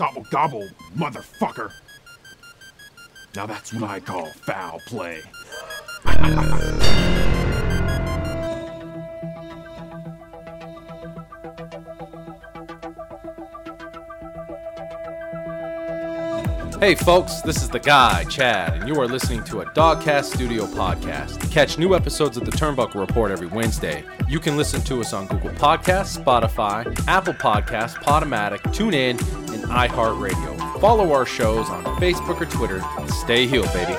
Gobble gobble, motherfucker. Now that's what I call foul play. Hey folks, this is the guy, Chad, and you are listening to a Dogcast Studio podcast. Catch new episodes of the Turnbuckle Report every Wednesday. You can listen to us on Google Podcasts, Spotify, Apple Podcasts, Podomatic, TuneIn, iHeartRadio. Follow our shows on Facebook or Twitter. Stay healed, baby.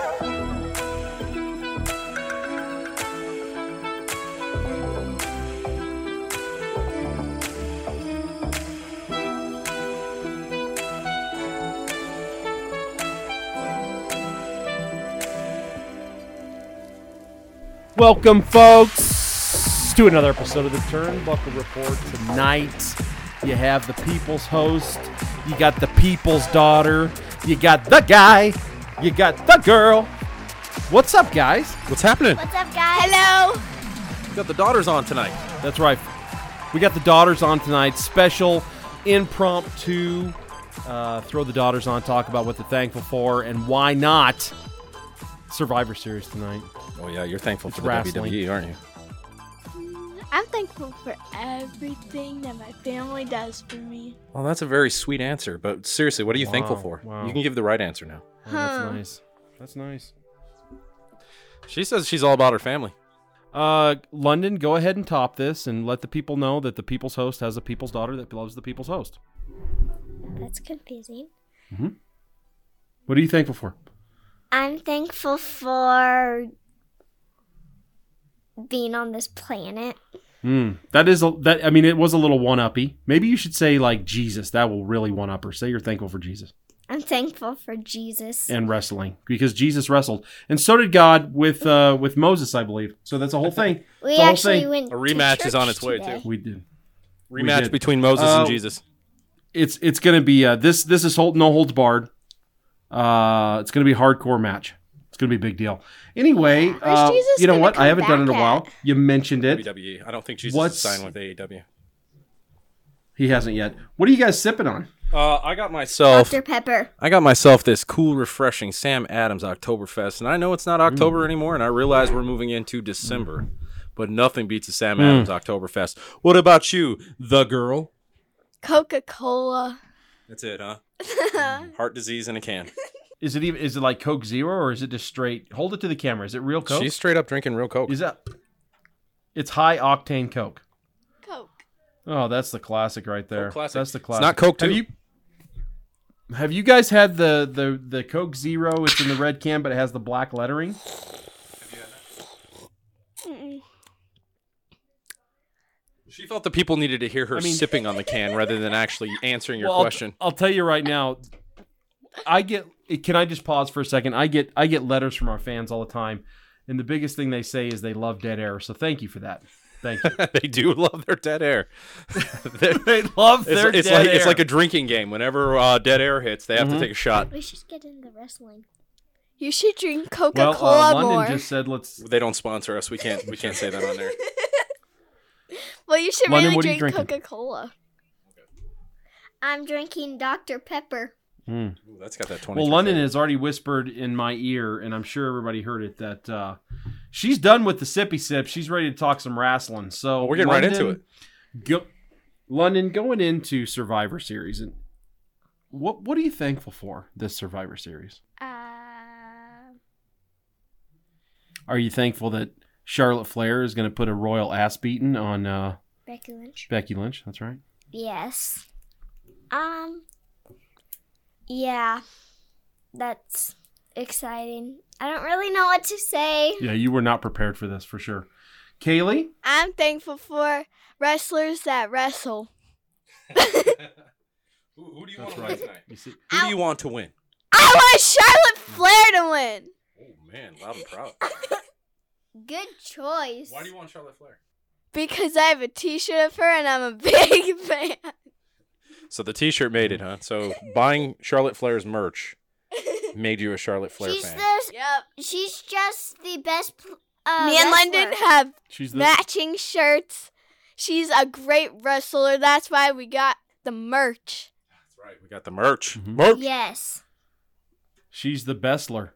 Welcome, folks, to another episode of the Turnbuckle Report. Tonight, you have the people's host, you got the people's daughter, you got the guy, you got the girl. What's up, guys? What's happening? What's up, guys? Hello. We got the daughters on tonight. That's right. We got the daughters on tonight. Special impromptu. Uh, throw the daughters on, talk about what they're thankful for, and why not Survivor Series tonight. Oh yeah, you're thankful It's for the wrestling. WWE, aren't you? I'm thankful for everything that my family does for me. Well, that's a very sweet answer, but seriously, what are you thankful for? wow. You can give the right answer now. Oh, that's Huh. nice. That's nice. She says she's all about her family. Uh, London, go ahead and top this and let the people know that the people's host has a people's daughter that loves the people's host. That's confusing. What are you thankful for? I'm thankful for being on this planet. Hmm. That is a, that. I mean, it was a little one uppy. Maybe you should say like Jesus. That will really one up her. Say you're thankful for Jesus I'm thankful for Jesus. and wrestling because Jesus wrestled, and so did God with uh with Moses, I believe. So that's a whole thing. we whole actually thing. went. A rematch to is on its way, today. too. We did. We Rematch did. between Moses Uh, and Jesus. It's it's gonna be uh this this is hold no holds barred. Uh, it's gonna be a hardcore match. It's gonna be a big deal. Anyway, uh, you know what? I haven't done it in a while. at? You mentioned it. WWE. I don't think Jesus What's- is signed with AEW. He hasn't yet. What are you guys sipping on? Uh, I got myself. Dr. Pepper. I got myself this cool, refreshing Sam Adams Oktoberfest, and I know it's not October anymore, and I realize we're moving into December, but nothing beats a Sam Adams Oktoberfest. What about you, the girl? Coca Cola. That's it, huh? Heart disease in a can. Is it even? Is it like Coke Zero or is it just straight? Hold it to the camera. Is it real Coke? She's straight up drinking real Coke. Is that? It's high octane Coke. Coke. Oh, that's the classic right there. Coke classic. That's the It's classic. not Coke, Have too. you? Have you guys had the the the Coke Zero? It's in the red can, but it has the black lettering. She felt the people needed to hear her I mean- sipping on the can rather than actually answering your Well, I'll- question. I'll, tell you right now. I get. Can I just pause for a second? I get. I get letters from our fans all the time, and the biggest thing they say is they love dead air. So thank you for that. Thank you. they do love their dead air. They're- love their it's dead like air. it's like a drinking game. Whenever uh, dead air hits, they have Mhm. to take a shot. We should get into wrestling. You should drink Coca well, Cola uh, London more. just said let's. They don't sponsor us. We can't. We can't say that on there. Well, you should London, really you drink? Coca Cola. I'm drinking Dr. Pepper. Mm. Ooh, that's got that twenty. Well, London has already whispered in my ear, and I'm sure everybody heard it that uh, she's done with the sippy sip. She's ready to talk some wrestling. So we're getting right into it. Go, London, going into Survivor Series, and what what are you thankful for this Survivor Series? Uh, Are you thankful that Charlotte Flair is going to put a royal ass beating on uh, Becky Lynch. Becky Lynch? That's right. Yes. Um. Yeah, that's exciting. I don't really know what to say. Yeah, you were not prepared for this for sure. Kaylee, I'm thankful for wrestlers that wrestle. Who, who do you that's want to right. win tonight? You see, Who do you want to win? I want Charlotte Flair to win. Oh man, loud and proud. Good choice. Why do you want Charlotte Flair? Because I have a T-shirt of her and I'm a big fan. So the T-shirt made it, huh? So buying Charlotte Flair's merch made you a Charlotte Flair she's fan. the, Yep. she's just the best. Uh, Me and London have she's the matching shirts. She's a great wrestler. That's why we got the merch. That's right. We got the merch. Mm-hmm. Merch. Yes. She's the bestler,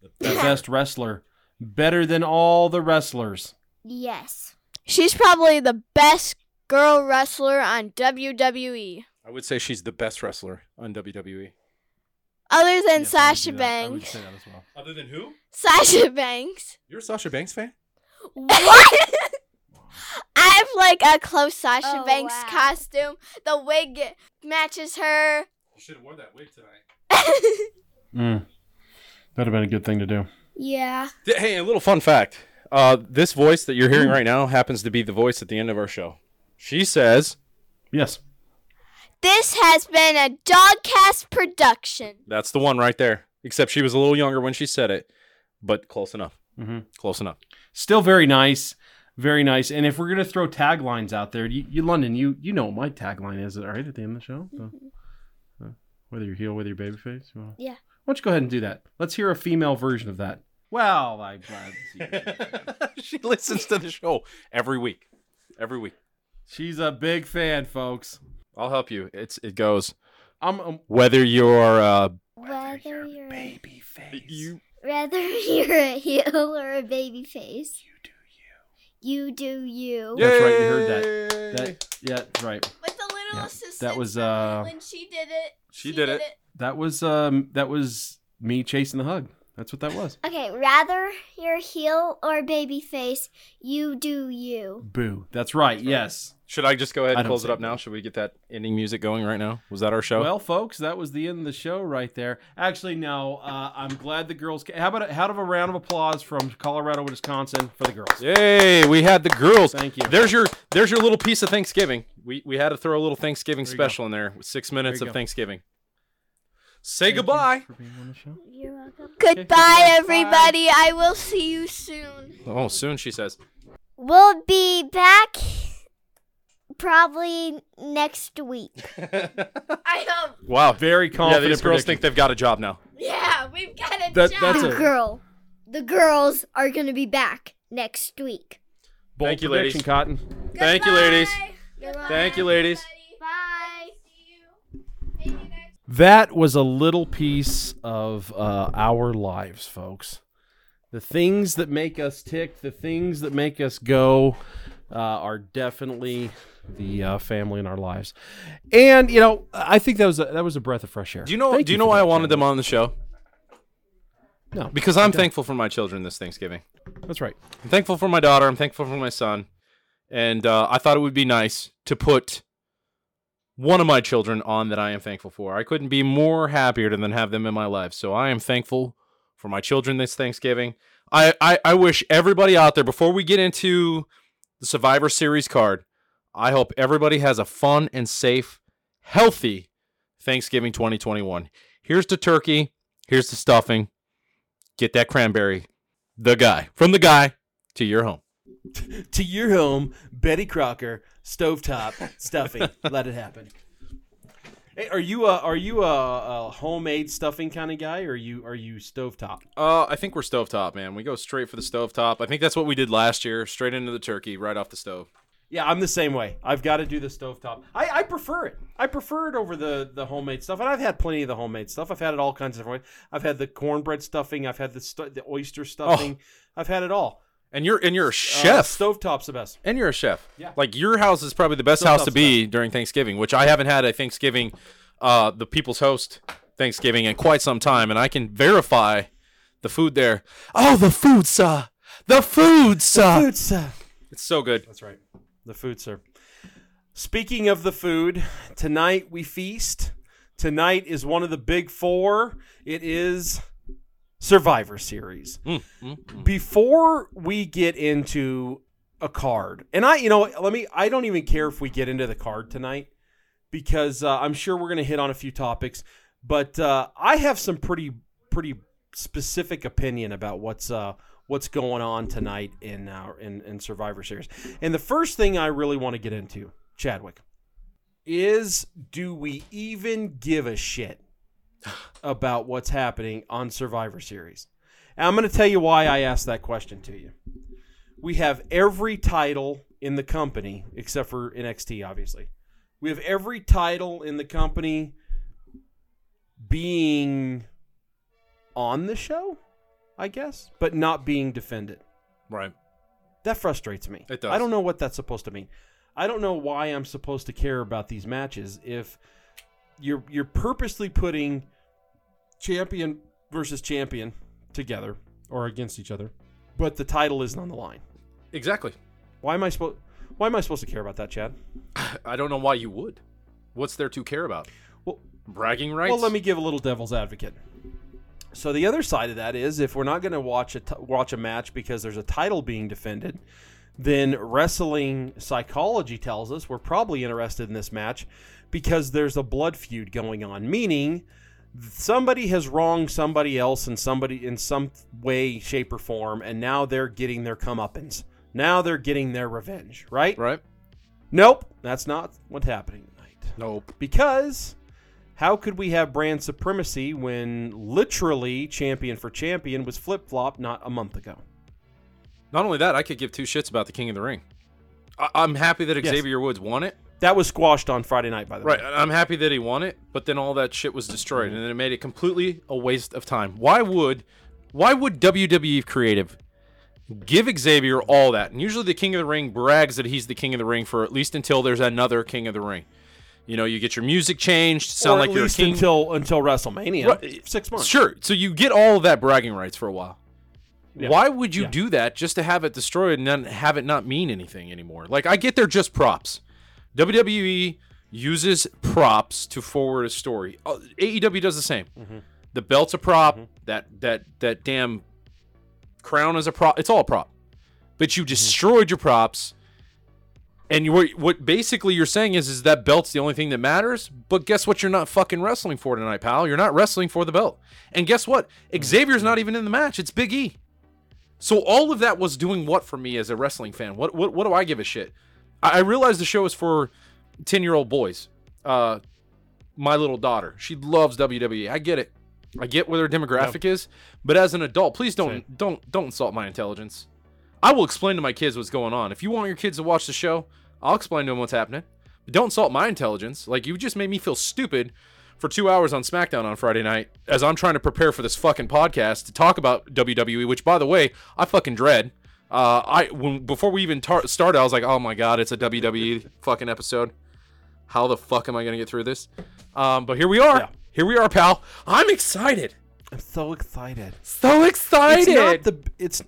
the best wrestler, better than all the wrestlers. Yes. She's probably the best girl wrestler on. WWE. I would say she's the best wrestler on WWE. Other than Yes, I would Sasha do that. I would Banks. say that as well. Other than who? Sasha Banks. You're a Sasha Banks fan? What? I have like a close Sasha Oh, Banks wow. costume. The wig matches her. You should have worn that wig tonight. Mm. That'd have been a good thing to do. Yeah. Hey, a little fun fact. Uh, this voice that you're hearing right now happens to be the voice at the end of our show. She says, Yes. This has been a Dogcast production. that's the one right there. Except she was a little younger when she said it, but close enough. hmm Close enough. Still very nice. Very nice. And if we're gonna throw taglines out there, you, you London, you you know what my tagline is, right at the end of the show. So, uh, whether you're heel, whether you're babyface. you wanna- Yeah. Why don't you go ahead and do that? Let's hear a female version of that. Well, I'm glad to see you. she listens to the show every week. Every week. She's a big fan, folks. I'll help you. It's it goes I'm um, whether you're uh Whether you're a, baby face. you whether you're a heel or a baby face. You do you. You do you. That's right, you heard that. That yeah, that's right. With the little Yeah, assistant. that was, uh, when she did it. She did it. That was um that was me chasing the hug. That's what that was. Okay, rather you're a heel or baby face. You do you. Boo. That's right. Yes. Should I just go ahead and close it up now? Should we get that ending music going right now? Was that our show? Well, folks, that was the end of the show right there. Actually, no. Uh, I'm glad the girls. Ca- how about a, how about a round of applause from Colorado, Wisconsin for the girls? Yay, we had the girls. Thank you. There's your there's your little piece of Thanksgiving. We we had to throw a little Thanksgiving There go. special in there with six minutes There of go. Thanksgiving. Say Thank you goodbye. for being on the show. You're welcome. Goodbye, goodbye. everybody. I will see you soon. Oh, soon she says. We'll be back probably next week. I hope. Wow. Very confident. Yeah, confident. these girls prediction. think they've got a job now. Yeah, we've got a That- job. that's the a- girl. The girls are going to be back next week. Bold Thank you, prediction, ladies. Cotton. Thank you, ladies. Goodbye, Thank you, ladies. Bye. See you. That was a little piece of uh, our lives, folks. The things that make us tick, the things that make us go, uh, are definitely the uh, family in our lives. And you know, I think that was a, that was a breath of fresh air. Do you know Thank do you for know why I wanted Chad. them on the show? No, Because I'm thankful for my children this Thanksgiving. that's right. I'm thankful for my daughter. I'm thankful for my son. And uh, I thought it would be nice to put one of my children on that I am thankful for. I couldn't be more happier than have them in my life. So I am thankful for my children this Thanksgiving. I, I, I wish everybody out there, before we get into the Survivor Series card, I hope everybody has a fun and safe, healthy Thanksgiving 2021. Here's the turkey. Here's the stuffing. Get that cranberry. The guy. From the guy to your home. To your home, Betty Crocker, stovetop stuffing. Let it happen. Hey, are you a are you a, a homemade stuffing kind of guy, or are you are you stovetop? Uh, I think we're stovetop, man. We go straight for the stovetop. I think that's what we did last year. Straight into the turkey, right off the stove. Yeah, I'm the same way. I've got to do the stovetop. I, I prefer it. I prefer it over the, the homemade stuff. And I've had plenty of the homemade stuff. I've had it all kinds of different ways. I've had the cornbread stuffing. I've had the stu- the oyster stuffing. I've had it all. And you're and you're a Uh, chef. stovetop's the best. and you're a chef. Yeah. Like your house is probably the best house to Stovetop's be during Thanksgiving, which I haven't had a Thanksgiving, uh, the People's Host Thanksgiving in quite some time, and I can verify the food there. Oh, the food, sir. The food, sir. Food, sir. It's so good. That's right. The food, sir. Speaking of the food, tonight we feast. Tonight is one of the big four. It is Survivor Series. Mm, mm, mm. Before we get into a card, and I, you know, let me, I don't even care if we get into the card tonight because uh, I'm sure we're going to hit on a few topics, but uh, I have some pretty, pretty specific opinion about what's, uh, what's going on tonight in our in, in Survivor Series. And the first thing I really want to get into, Chadwick, is do we even give a shit about what's happening on Survivor Series? And I'm going to tell you why I asked that question to you. We have every title in the company except for NXT, obviously. We have every title in the company being on the show, I guess, but not being defended. Right. That frustrates me. It does. I don't know what that's supposed to mean. I don't know why I'm supposed to care about these matches if you're you're purposely putting champion versus champion together or against each other, but the title isn't on the line. Exactly. Why am I supposed Why am I supposed to care about that, Chad? I don't know why you would. What's there to care about? Well, Bragging rights? Well, let me give a little devil's advocate. So the other side of that is, if we're not going to watch a t- watch a match because there's a title being defended, then wrestling psychology tells us we're probably interested in this match because there's a blood feud going on. Meaning, somebody has wronged somebody else in somebody in some way, shape, or form, and now they're getting their comeuppance. Now they're getting their revenge. Right? Right? Nope, that's not what's happening tonight. Nope. Because how could we have brand supremacy when literally champion for champion was flip flop not a month ago? Not only that, I could give two shits about the King of the Ring. I- I'm happy that Yes. Xavier Woods won it. That was squashed on Friday night, by the Right. way. I'm happy that he won it, but then all that shit was destroyed, mm-hmm. and then it made it completely a waste of time. Why would, why would WWE creative give Xavier all that? And usually the King of the Ring brags that he's the King of the Ring for at least until there's another King of the Ring. You know, you get your music changed, sound like you're a king. until until WrestleMania, Right. six months. Sure. So you get all of that bragging rights for a while. Yeah. Why would you Yeah. do that just to have it destroyed and then have it not mean anything anymore? Like I get they're just props. WWE uses props to forward a story. Uh, AEW does the same. Mm-hmm. The belt's a prop. That that that damn crown is a prop. It's all a prop. But Mm-hmm. you destroyed your props. And you, what basically you're saying is, is that belt's the only thing that matters. But guess what? You're not fucking wrestling for tonight, pal. You're not wrestling for the belt. And guess what? Xavier's not even in the match. It's Big E. So all of that was doing what for me as a wrestling fan? What what, what do I give a shit? I, I realize the show is for ten year old boys. Uh, my little daughter, she loves WWE. I get it. I get where their demographic is. But as an adult, please don't Same. don't don't insult my intelligence. I will explain to my kids what's going on. If you want your kids to watch the show, I'll explain to him what's happening. But don't insult my intelligence. Like you just made me feel stupid for two hours on SmackDown on Friday night as I'm trying to prepare for this fucking podcast to talk about WWE. Which, by the way, I fucking dread. Uh, I when before we even tar- started, I was like, oh my god, it's a WWE fucking episode. How the fuck am I gonna get through this? Um, but here we are. Yeah. Here we are, pal. I'm excited. I'm so excited. So excited. It's not the. It's.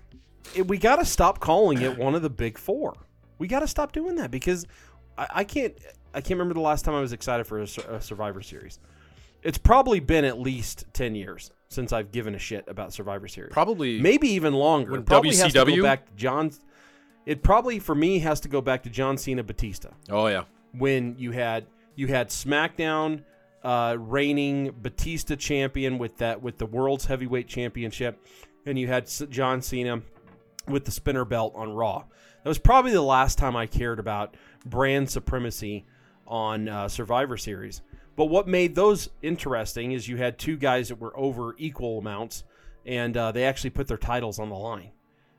It, we got to stop calling it one of the big four. We got to stop doing that because I, I can't. I can't remember the last time I was excited for a, a Survivor Series. It's probably been at least ten years since I've given a shit about Survivor Series. Probably maybe even longer. When probably has to WCW? go back to John. It probably for me has to go back to John Cena Batista Oh yeah. when you had you had SmackDown uh, reigning Batista champion with that with the world's heavyweight championship, and you had John Cena with the spinner belt on Raw. That was probably the last time I cared about brand supremacy on uh, Survivor Series. But what made those interesting is you had two guys that were over equal amounts, and uh, they actually put their titles on the line.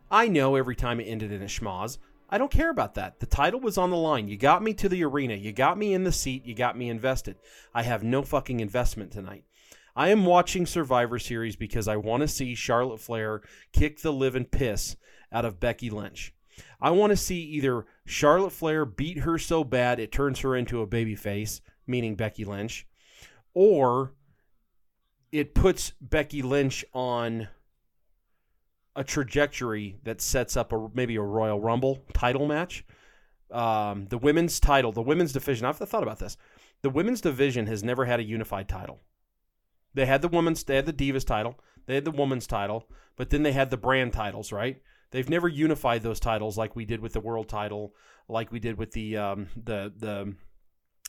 I know every time it ended in a schmoz. I don't care about that. The title was on the line. You got me to the arena. You got me in the seat. You got me invested. I have no fucking investment tonight. I am watching Survivor Series because I want to see Charlotte Flair kick the living piss out of Becky Lynch. I want to see either Charlotte Flair beat her so bad it turns her into a babyface, meaning Becky Lynch, or it puts Becky Lynch on a trajectory that sets up a maybe a Royal Rumble title match. Um, the women's title, the women's division. I've thought about this. The women's division has never had a unified title. They had the women's, they had the Divas title, they had the women's title, but then they had the brand titles, right? They've never unified those titles like we did with the world title, like we did with the um, the the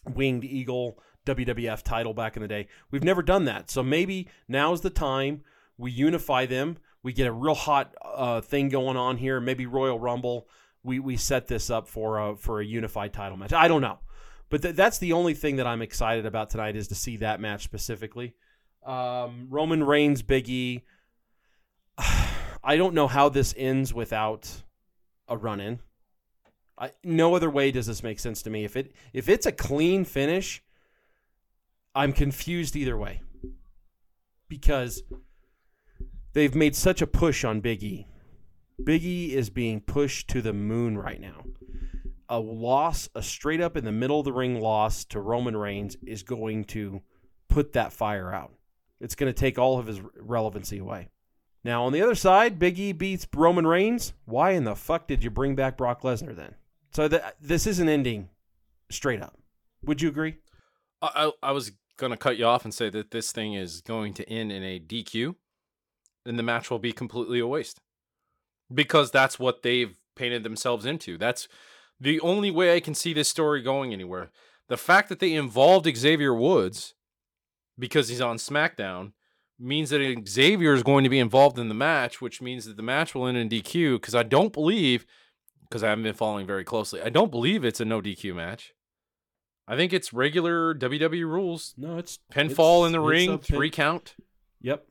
winged eagle WWF title back in the day. We've never done that, so maybe now's the time we unify them. We get a real hot uh, thing going on here. Maybe Royal Rumble. We we set this up for a for a unified title match. I don't know, but th- that's the only thing that I'm excited about tonight is to see that match specifically. Um, Roman Reigns, Big E. I don't know how this ends without a run in. I, no other way does this make sense to me. If it if it's a clean finish, I'm confused either way. because they've made such a push on Big E. Big E is being pushed to the moon right now. A loss, a straight up in the middle of the ring loss to Roman Reigns is going to put that fire out. It's going to take all of his relevancy away. Now, on the other side, Big E beats Roman Reigns. Why in the fuck did you bring back Brock Lesnar then? So th- this isn't ending straight up. Would you agree? I, I I was gonna cut you off and say that this thing is going to end in a DQ, and the match will be completely a waste, because that's what they've painted themselves into. That's the only way I can see this story going anywhere. The fact that they involved Xavier Woods because he's on SmackDown means that Xavier is going to be involved in the match, which means that the match will end in DQ. Because I don't believe, because I haven't been following very closely, I don't believe it's a no DQ match. I think it's regular WWE rules. No, it's Pinfall it's- in the ring, pin- three count. Yep.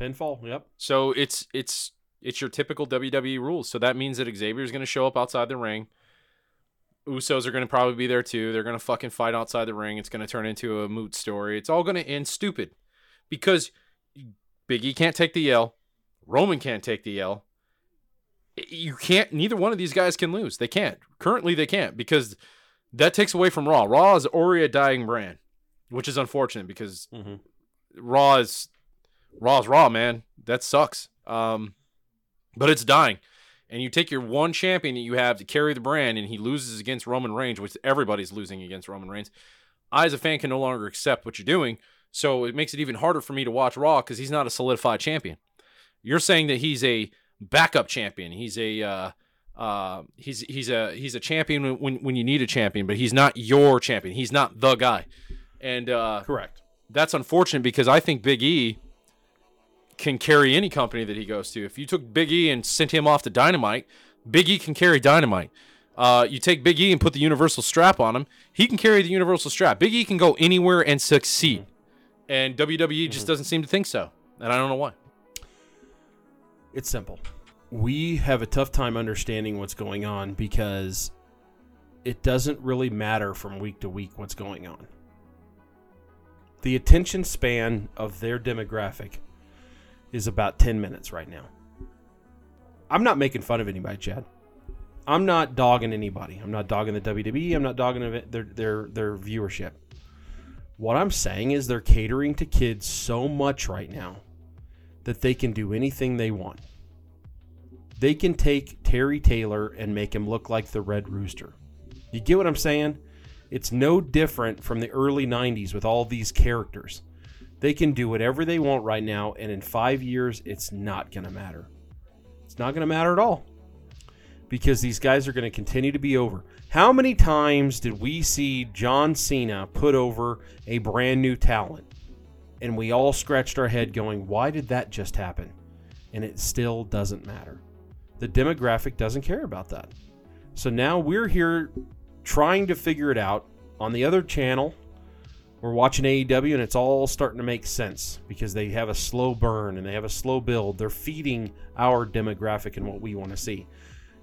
Pinfall. Yep. So it's it's it's your typical WWE rules. So that means that Xavier is going to show up outside the ring. Usos are going to probably be there too. They're going to fucking fight outside the ring. It's going to turn into a moot story. It's all going to end stupid because Biggie can't take the L. Roman can't take the L. You can't. Neither one of these guys can lose. They can't. Currently, they can't because that takes away from Raw. Raw is already a dying brand, which is unfortunate because Mhm. Raw is Raw's Raw, man. That sucks. Um, but it's dying. And you take your one champion that you have to carry the brand, and he loses against Roman Reigns, which everybody's losing against Roman Reigns. I, as a fan, can no longer accept what you're doing. So it makes it even harder for me to watch Raw because he's not a solidified champion. You're saying that he's a backup champion. He's a uh, uh, he's he's a he's a champion when when you need a champion, but he's not your champion. He's not the guy. And uh, Correct. that's unfortunate because I think Big E can carry any company that he goes to. If you took Big E and sent him off to Dynamite, Big E can carry Dynamite. Uh, you take Big E and put the Universal strap on him, he can carry the Universal strap. Big E can go anywhere and succeed. And WWE just mm-hmm. doesn't seem to think so. And I don't know why. It's simple. We have a tough time understanding what's going on because it doesn't really matter from week to week what's going on. The attention span of their demographic is about 10 minutes right now. I'm not making fun of anybody, Chad. I'm not dogging anybody. I'm not dogging the WWE. I'm not dogging their their their, their viewership. What I'm saying is they're catering to kids so much right now that they can do anything they want. They can take Terry Taylor and make him look like the Red Rooster. You get what I'm saying? It's no different from the early 90s with all these characters. They can do whatever they want right now, and in five years, it's not going to matter. It's not going to matter at all because these guys are going to continue to be over. How many times did we see John Cena put over a brand new talent? And we all scratched our head going, why did that just happen? And it still doesn't matter. The demographic doesn't care about that. So now we're here trying to figure it out. On the other channel, we're watching AEW and it's all starting to make sense because they have a slow burn and they have a slow build. They're feeding our demographic and what we want to see.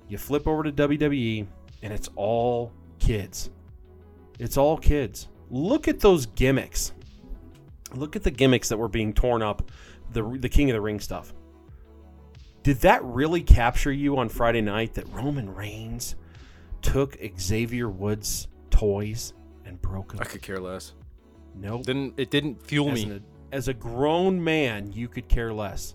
You flip over to WWE and it's all kids. It's all kids. Look at those gimmicks. Look at the gimmicks that were being torn up, the the King of the Ring stuff. Did that really capture you on Friday night that Roman Reigns took Xavier Woods' toys and broke them? I could care less. Nope. Didn't it didn't fuel as, me. an- as a grown man, you could care less.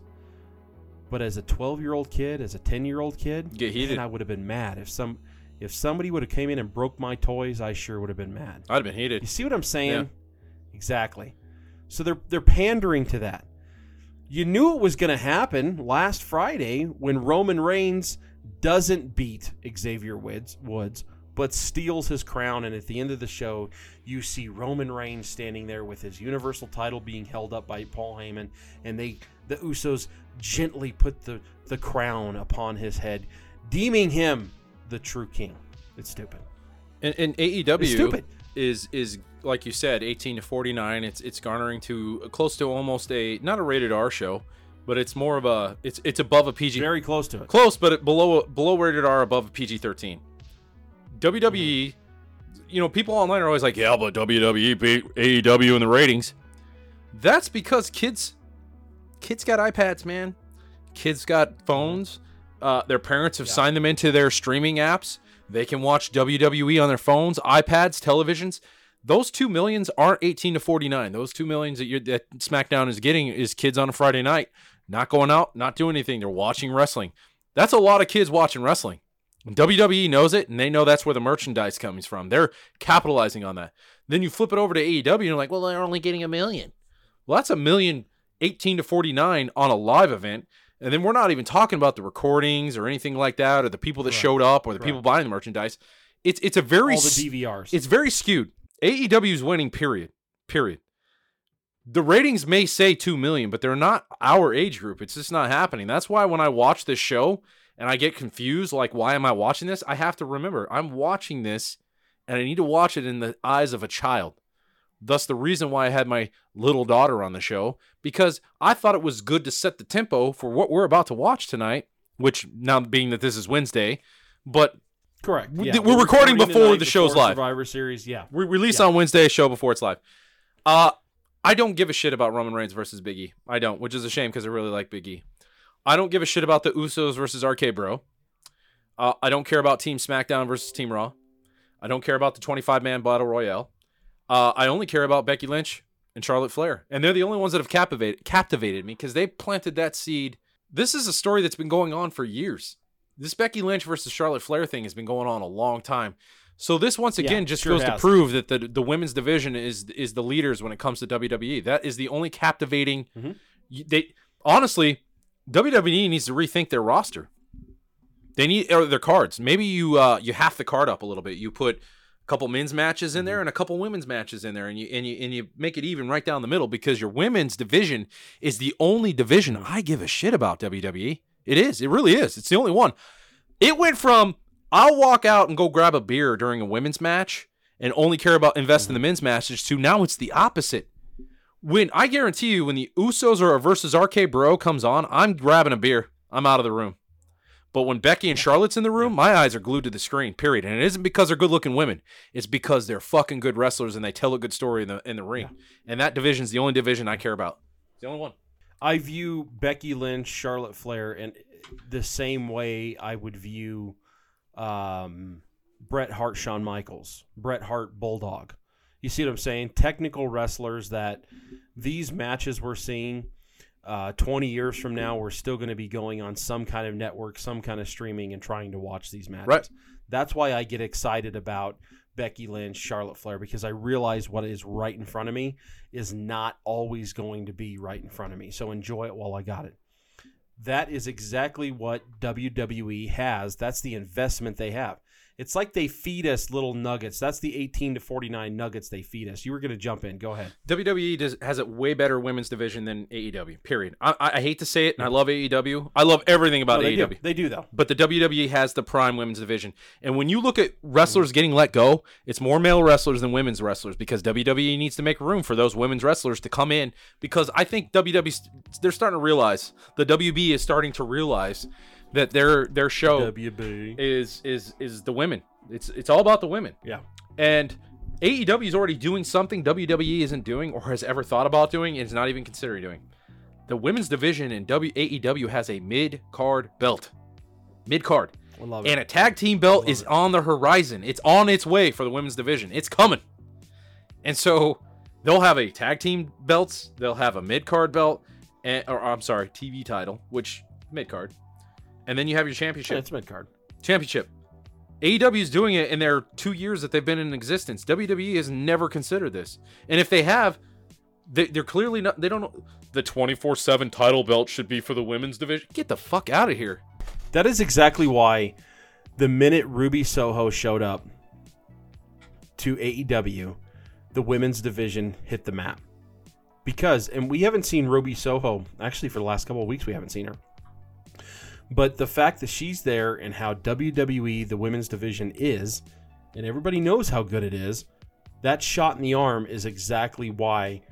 But as a 12 year old kid, as a 10 year old kid, Get heated. man, I would have been mad if some if somebody would have came in and broke my toys. I sure would have been mad. I'd have been heated. You see what I'm saying? Yeah. Exactly. So they're they're pandering to that. You knew it was going to happen last Friday when Roman Reigns doesn't beat Xavier Woods, Woods, but steals his crown. And at the end of the show, you see Roman Reigns standing there with his Universal title being held up by Paul Heyman, and they the Usos gently put the the crown upon his head, deeming him the true king. It's stupid. And, and AEW It's stupid. is is like you said, 18 to 49. It's it's garnering to close to almost a not a rated R show, but it's more of a it's it's above a PG Very close to it. close, but below below rated R, above a PG 13. WWE, you know, people online are always like, yeah, but WWE beat AEW in the ratings. That's because kids kids got iPads, man. Kids got phones. Uh, their parents have signed them into their streaming apps. They can watch WWE on their phones, iPads, televisions. Those two millions aren't 18 to 49. Those two millions that, you're, that SmackDown is getting is kids on a Friday night, not going out, not doing anything. They're watching wrestling. That's a lot of kids watching wrestling. And WWE knows it, and they know that's where the merchandise comes from. They're capitalizing on that. Then you flip it over to AEW, and you're like, well, they're only getting a million. Well, that's a million 18 to 49 on a live event. And then we're not even talking about the recordings or anything like that, or the people that showed up, or the people buying the merchandise. It's it's a very All the DVRs. it's very skewed. AEW's winning. Period. Period. The ratings may say two million, but they're not our age group. It's just not happening. That's why when I watch this show and I get confused, like why am I watching this? I have to remember I'm watching this, and I need to watch it in the eyes of a child. Thus, the reason why I had my little daughter on the show because I thought it was good to set the tempo for what we're about to watch tonight. Which now being that this is Wednesday, but Correct. Yeah, we're recording before the show's before live. Survivor Series. Yeah. we release on Wednesday, a show before it's live. Uh, I don't give a shit about Roman Reigns versus Biggie. I don't, which is a shame because I really like Biggie. I don't give a shit about the Usos versus RK Bro. Uh, I don't care about Team SmackDown versus Team Raw. I don't care about the 25 man battle royale. Uh, I only care about Becky Lynch and Charlotte Flair, and they're the only ones that have captivated captivated me because they planted that seed. This is a story that's been going on for years. This Becky Lynch versus Charlotte Flair thing has been going on a long time. So this once Yeah, again just sure goes to prove that the the women's division is is the leaders when it comes to WWE. That is the only captivating. Mhm. They honestly, WWE needs to rethink their roster. They need or their cards. Maybe you uh you half the card up a little bit. You put couple men's matches in there mm-hmm. and a couple women's matches in there, and you and you and you make it even right down the middle because your women's division is the only division mm-hmm. I give a shit about. WWE. It is. It really is. It's the only one. It went from I'll walk out and go grab a beer during a women's match and only care about investing in the mm-hmm. men's matches to now it's the opposite. When I guarantee you, when the Usos or a versus RK Bro comes on, I'm grabbing a beer. I'm out of the room. But when Becky and Charlotte's in the room, my eyes are glued to the screen. Period. And it isn't because they're good-looking women. It's because they're fucking good wrestlers and they tell a good story in the in the ring. And that division's the only division I care about. It's the only one. I view Becky Lynch, Charlotte Flair, and the same way I would view um, Bret Hart, Shawn Michaels, Bret Hart, Bulldog. You see what I'm saying? Technical wrestlers that these matches we're seeing. Uh, 20 years from now, we're still going to be going on some kind of network, some kind of streaming, and trying to watch these matches. Right. That's why I get excited about Becky Lynch, Charlotte Flair, because I realize what is right in front of me is not always going to be right in front of me. So enjoy it while I got it. That is exactly what WWE has. That's the investment they have. It's like they feed us little nuggets. That's the 18 to 49 nuggets they feed us. You were going to jump in. Go ahead. WWE does, has a way better women's division than AEW. Period. I, I hate to say it, and I love AEW. I love everything about No, they AEW. do. They do though. But the WWE has the prime women's division. And when you look at wrestlers getting let go, it's more male wrestlers than women's wrestlers because WWE needs to make room for those women's wrestlers to come in because I think WWE they're starting to realize the WB is starting to realize that their their show WB. is is is the women. It's it's all about the women. Yeah. And AEW is already doing something WWE isn't doing or has ever thought about doing and is not even considering doing. The women's division in w- AEW has a mid card belt. Mid card. Love it. And a tag team belt is on the horizon. It's on its way for the women's division. It's coming. And so they'll have a tag team belts, they'll have a mid card belt, and, or I'm sorry, TV title, which mid card. And then you have your championship. it's mid card. championship. AEW is doing it in their two years that they've been in existence. WWE has never considered this, and if they have, they, they're clearly not. They don't know the twenty four seven title belt should be for the women's division. Get the fuck out of here. That is exactly why the minute Ruby Soho showed up to AEW, the women's division hit the map. Because, and we haven't seen Ruby Soho, actually, for the last couple of weeks, we haven't seen her. But the fact that she's there and how WWE, the women's division, is, and everybody knows how good it is, that shot in the arm is exactly why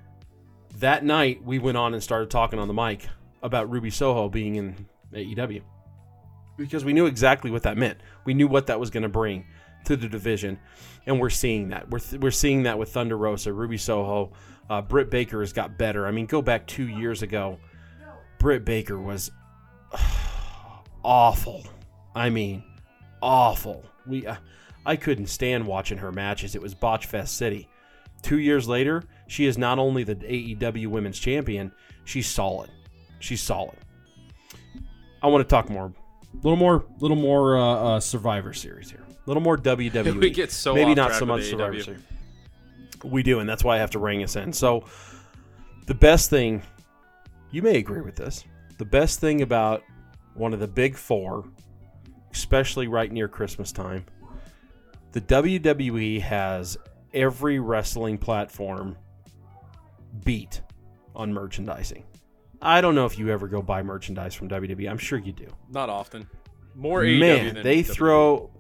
that night we went on and started talking on the mic about Ruby Soho being in AEW because we knew exactly what that meant. We knew what that was going to bring to the division, and we're seeing that. We're, we're seeing that with Thunder Rosa, Ruby Soho, uh, Britt Baker has got better. I mean, go back two years ago. Britt Baker was awful. I mean, awful. We, uh, I couldn't stand watching her matches. It was Botch Fest City. Two years later, she is not only the AEW Women's Champion, she's solid. She's solid. I want to talk more, a little more, little more uh, uh, Survivor Series here. A little more WWE. We get so maybe not so much Survivor Series. We do, and that's why I have to ring us in. So, the best thing, you may agree with this, the best thing about one of the big four, especially right near Christmas time, the WWE has every wrestling platform beat on merchandising. I don't know if you ever go buy merchandise from WWE. I'm sure you do. Not often. More AEW Man, than they WWE. throw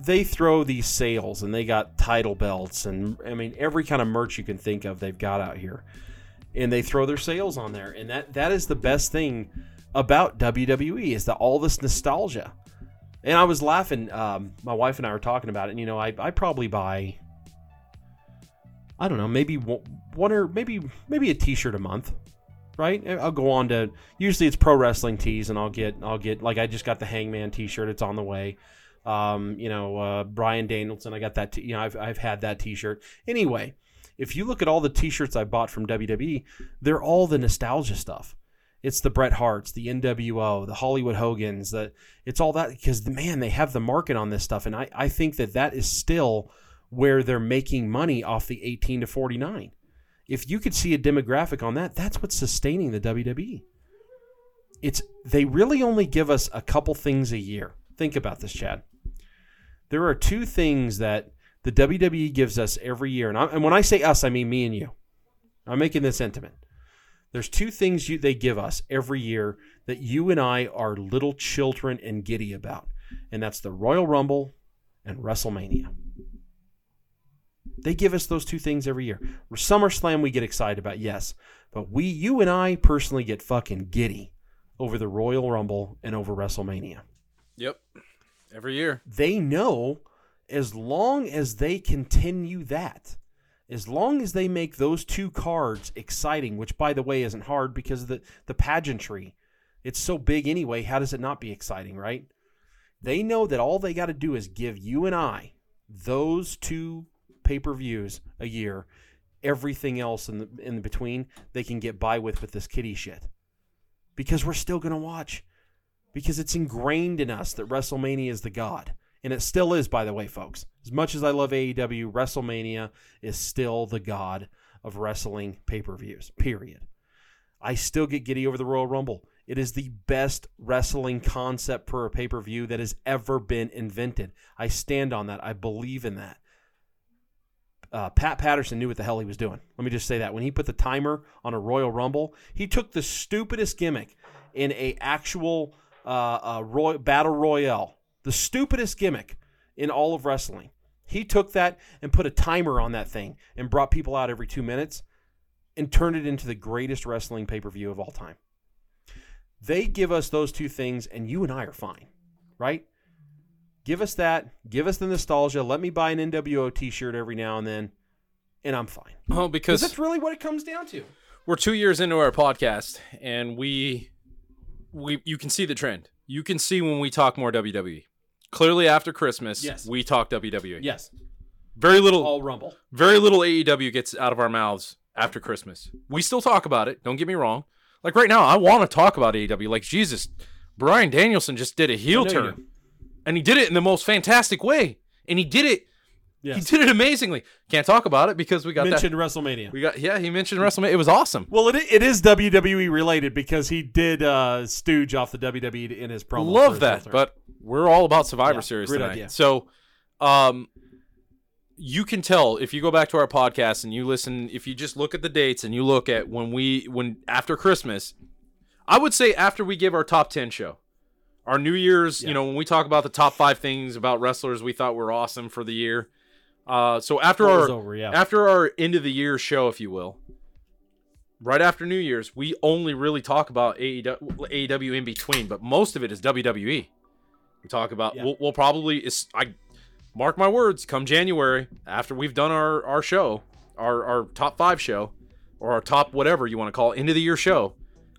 they throw these sales and they got title belts and I mean every kind of merch you can think of they've got out here. And they throw their sales on there. And that that is the best thing about WWE is that all this nostalgia. And I was laughing, um, my wife and I were talking about it, and you know, I, I probably buy I don't know, maybe one or maybe maybe a t-shirt a month right? I'll go on to usually it's pro wrestling tees, and I'll get I'll get like I just got the Hangman T-shirt. It's on the way. Um, you know, uh, Bryan Danielson. I got that. T- you know, I've I've had that T-shirt. Anyway, if you look at all the T-shirts I bought from WWE, they're all the nostalgia stuff. It's the Bret Harts, the NWO, the Hollywood Hogan's. That it's all that because man, they have the market on this stuff, and I I think that that is still where they're making money off the 18 to 49 if you could see a demographic on that, that's what's sustaining the WWE. It's they really only give us a couple things a year. Think about this, Chad. There are two things that the WWE gives us every year, and, I, and when I say us, I mean me and you. I'm making this intimate. There's two things you, they give us every year that you and I are little children and giddy about, and that's the Royal Rumble and WrestleMania. They give us those two things every year. SummerSlam we get excited about, yes, but we, you and I personally get fucking giddy over the Royal Rumble and over WrestleMania. Yep. Every year. They know as long as they continue that, as long as they make those two cards exciting, which by the way isn't hard because the, the pageantry. It's so big anyway. How does it not be exciting, right? They know that all they got to do is give you and I those two pay per views a year. Everything else in the in the between they can get by with with this kitty shit, because we're still gonna watch, because it's ingrained in us that WrestleMania is the god, and it still is. By the way, folks, as much as I love AEW, WrestleMania is still the god of wrestling pay per views. Period. I still get giddy over the Royal Rumble. It is the best wrestling concept for a pay per view that has ever been invented. I stand on that. I believe in that. Uh, Pat Patterson knew what the hell he was doing. Let me just say that when he put the timer on a Royal Rumble, he took the stupidest gimmick in a actual uh, uh, Roy- battle royale, the stupidest gimmick in all of wrestling. He took that and put a timer on that thing and brought people out every two minutes and turned it into the greatest wrestling pay per view of all time. They give us those two things, and you and I are fine, right? Give us that. Give us the nostalgia. Let me buy an NWO t shirt every now and then, and I'm fine. Well, Because because that's really what it comes down to. we're two years into our podcast, and we we you can see the trend. You can see when we talk more WWE. Clearly, after Christmas, Yes. we talk WWE. Yes. Very little, All Rumble. very little AEW gets out of our mouths after Christmas. We still talk about it. Don't get me wrong. Like right now, I want to talk about AEW. Like Jesus, Bryan Danielson just did a heel I know you turn, and he did it in the most fantastic way. And he did it. Yes. He did it amazingly. Can't talk about it because we got Mentioned that. WrestleMania. We got yeah. He mentioned WrestleMania. It was awesome. Well, it, it is WWE related because he did uh, stooge off the WWE in his promo. Love that. But we're all about Survivor Yeah, Series tonight. idea. So, um, you can tell if you go back to our podcast and you listen. If you just look at the dates and you look at when we when after Christmas, I would say after we give our top ten show, our New Year's. Yeah. You know when we talk about the top five things about wrestlers we thought were awesome for the year. Uh, so after our over, yeah. after our end of the year show, if you will, right after New Year's, we only really talk about AEW, AEW in between, but most of it is WWE. We talk about Yeah. we'll, we'll probably is I mark my words. Come January, after we've done our our show, our our top five show, or our top whatever you want to call it, end of the year show,